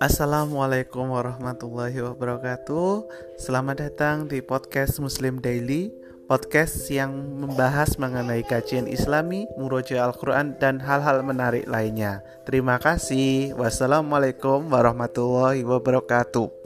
Assalamualaikum warahmatullahi wabarakatuh. Selamat datang di podcast Muslim Daily, podcast yang membahas mengenai kajian Islami, murojaah Al-Qur'an dan hal-hal menarik lainnya. Terima kasih. Wassalamualaikum warahmatullahi wabarakatuh.